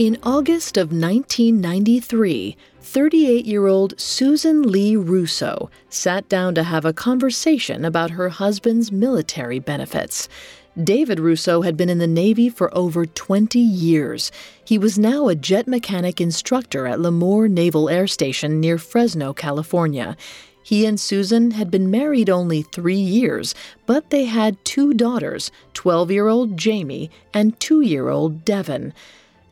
In August of 1993, 38 year old Susan Lee Russo sat down to have a conversation about her husband's military benefits. David Russo had been in the Navy for over 20 years. He was now a jet mechanic instructor at Lemoore Naval Air Station near Fresno, California. He and Susan had been married only three years, but they had two daughters 12 year old Jamie and 2 year old Devon.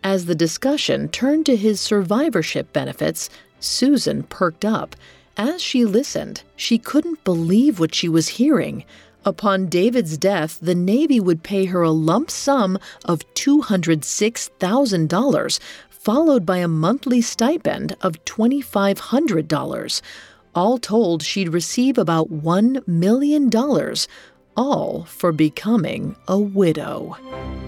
As the discussion turned to his survivorship benefits, Susan perked up. As she listened, she couldn't believe what she was hearing. Upon David's death, the Navy would pay her a lump sum of $206,000, followed by a monthly stipend of $2,500. All told, she'd receive about $1 million, all for becoming a widow.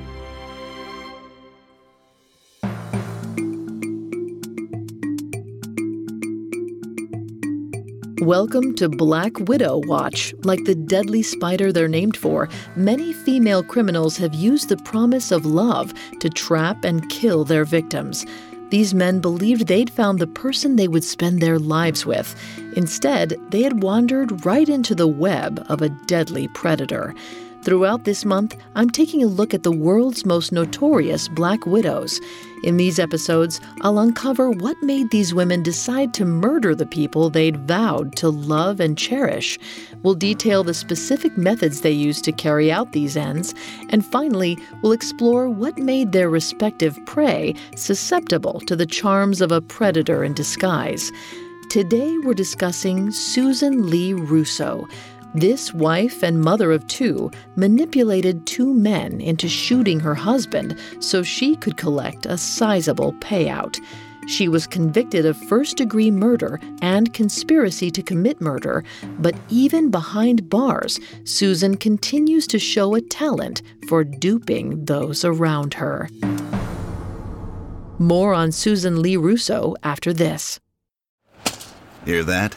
Welcome to Black Widow Watch. Like the deadly spider they're named for, many female criminals have used the promise of love to trap and kill their victims. These men believed they'd found the person they would spend their lives with. Instead, they had wandered right into the web of a deadly predator. Throughout this month, I'm taking a look at the world's most notorious black widows. In these episodes, I'll uncover what made these women decide to murder the people they'd vowed to love and cherish. We'll detail the specific methods they used to carry out these ends. And finally, we'll explore what made their respective prey susceptible to the charms of a predator in disguise. Today, we're discussing Susan Lee Russo. This wife and mother of two manipulated two men into shooting her husband so she could collect a sizable payout. She was convicted of first degree murder and conspiracy to commit murder, but even behind bars, Susan continues to show a talent for duping those around her. More on Susan Lee Russo after this. Hear that?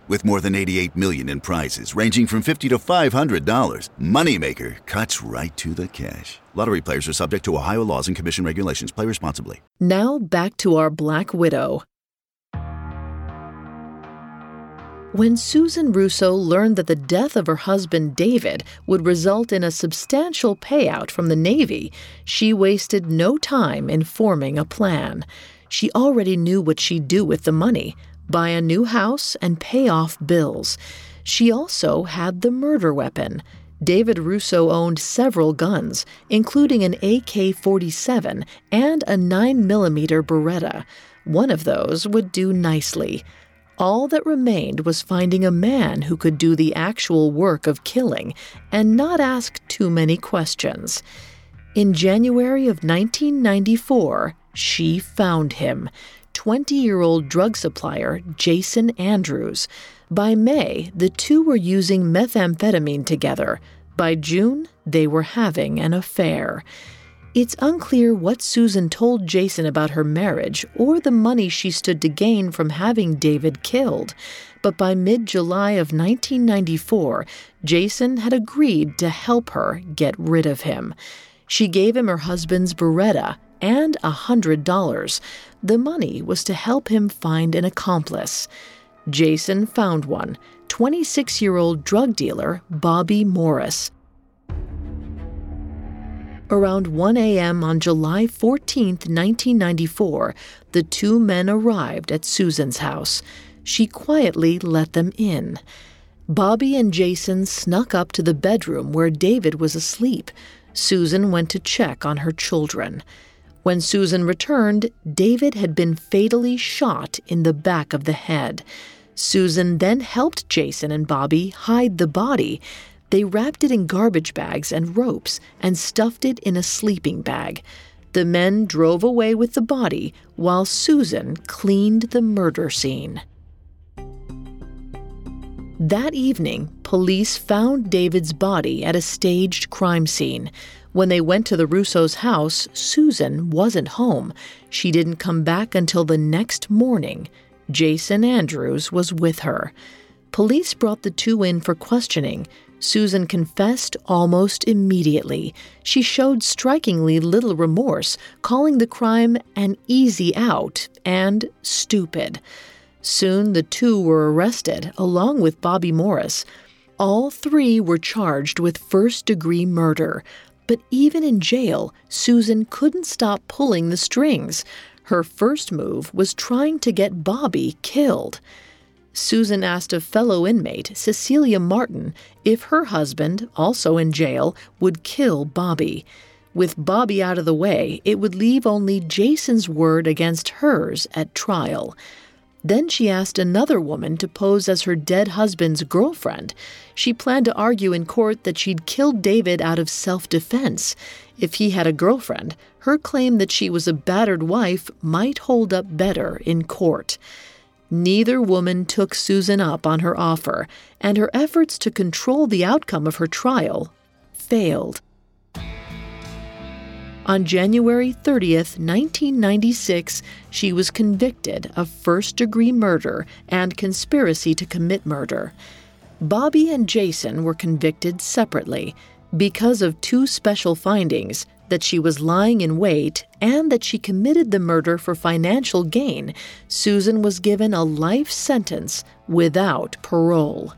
With more than 88 million in prizes ranging from 50 to $500, Moneymaker cuts right to the cash. Lottery players are subject to Ohio laws and commission regulations. Play responsibly. Now back to our Black Widow. When Susan Russo learned that the death of her husband David would result in a substantial payout from the Navy, she wasted no time in forming a plan. She already knew what she'd do with the money buy a new house, and pay off bills. She also had the murder weapon. David Russo owned several guns, including an AK 47 and a 9mm Beretta. One of those would do nicely. All that remained was finding a man who could do the actual work of killing and not ask too many questions. In January of 1994, she found him. 20 year old drug supplier Jason Andrews. By May, the two were using methamphetamine together. By June, they were having an affair. It's unclear what Susan told Jason about her marriage or the money she stood to gain from having David killed. But by mid July of 1994, Jason had agreed to help her get rid of him. She gave him her husband's Beretta and a $100. The money was to help him find an accomplice. Jason found one 26 year old drug dealer Bobby Morris. Around 1 a.m. on July 14, 1994, the two men arrived at Susan's house. She quietly let them in. Bobby and Jason snuck up to the bedroom where David was asleep. Susan went to check on her children. When Susan returned, David had been fatally shot in the back of the head. Susan then helped Jason and Bobby hide the body. They wrapped it in garbage bags and ropes and stuffed it in a sleeping bag. The men drove away with the body while Susan cleaned the murder scene. That evening, police found David's body at a staged crime scene. When they went to the Russo's house, Susan wasn't home. She didn't come back until the next morning. Jason Andrews was with her. Police brought the two in for questioning. Susan confessed almost immediately. She showed strikingly little remorse, calling the crime an easy out and stupid. Soon the two were arrested, along with Bobby Morris. All three were charged with first degree murder. But even in jail, Susan couldn't stop pulling the strings. Her first move was trying to get Bobby killed. Susan asked a fellow inmate, Cecilia Martin, if her husband, also in jail, would kill Bobby. With Bobby out of the way, it would leave only Jason's word against hers at trial. Then she asked another woman to pose as her dead husband's girlfriend. She planned to argue in court that she'd killed David out of self defense. If he had a girlfriend, her claim that she was a battered wife might hold up better in court. Neither woman took Susan up on her offer, and her efforts to control the outcome of her trial failed. On January 30th, 1996, she was convicted of first degree murder and conspiracy to commit murder. Bobby and Jason were convicted separately because of two special findings that she was lying in wait, and that she committed the murder for financial gain, Susan was given a life sentence without parole.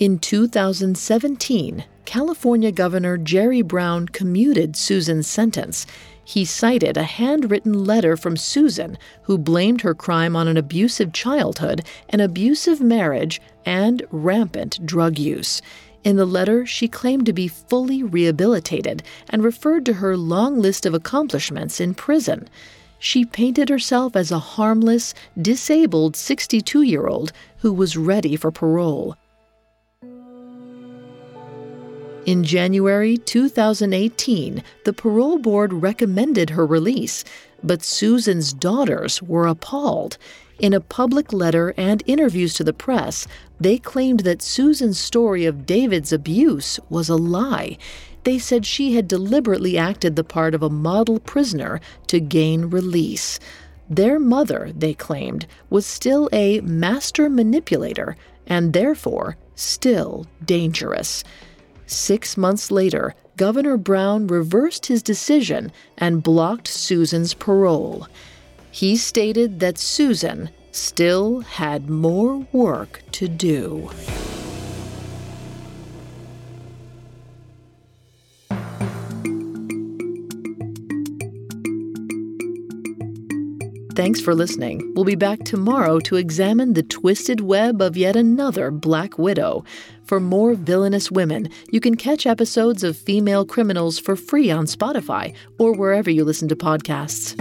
In 2017, California Governor Jerry Brown commuted Susan's sentence. He cited a handwritten letter from Susan, who blamed her crime on an abusive childhood, an abusive marriage, and rampant drug use. In the letter, she claimed to be fully rehabilitated and referred to her long list of accomplishments in prison. She painted herself as a harmless, disabled 62 year old who was ready for parole. In January 2018, the parole board recommended her release, but Susan's daughters were appalled. In a public letter and interviews to the press, they claimed that Susan's story of David's abuse was a lie. They said she had deliberately acted the part of a model prisoner to gain release. Their mother, they claimed, was still a master manipulator and therefore still dangerous. Six months later, Governor Brown reversed his decision and blocked Susan's parole. He stated that Susan still had more work to do. Thanks for listening. We'll be back tomorrow to examine the twisted web of yet another Black Widow. For more villainous women, you can catch episodes of Female Criminals for free on Spotify or wherever you listen to podcasts.